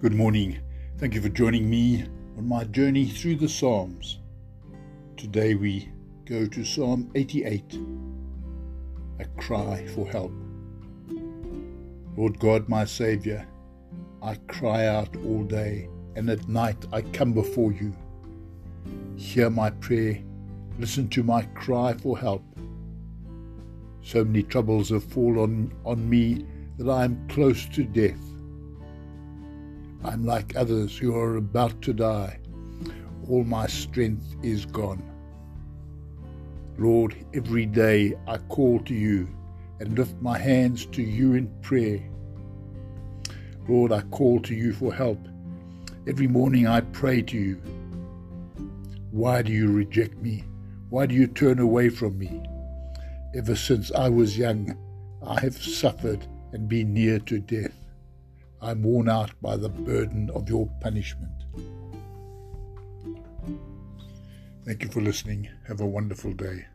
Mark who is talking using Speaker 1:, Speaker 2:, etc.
Speaker 1: Good morning. Thank you for joining me on my journey through the Psalms. Today we go to Psalm 88, a cry for help. Lord God, my Saviour, I cry out all day, and at night I come before you. Hear my prayer, listen to my cry for help. So many troubles have fallen on me that I am close to death. I'm like others who are about to die. All my strength is gone. Lord, every day I call to you and lift my hands to you in prayer. Lord, I call to you for help. Every morning I pray to you. Why do you reject me? Why do you turn away from me? Ever since I was young, I have suffered and been near to death. I'm worn out by the burden of your punishment. Thank you for listening. Have a wonderful day.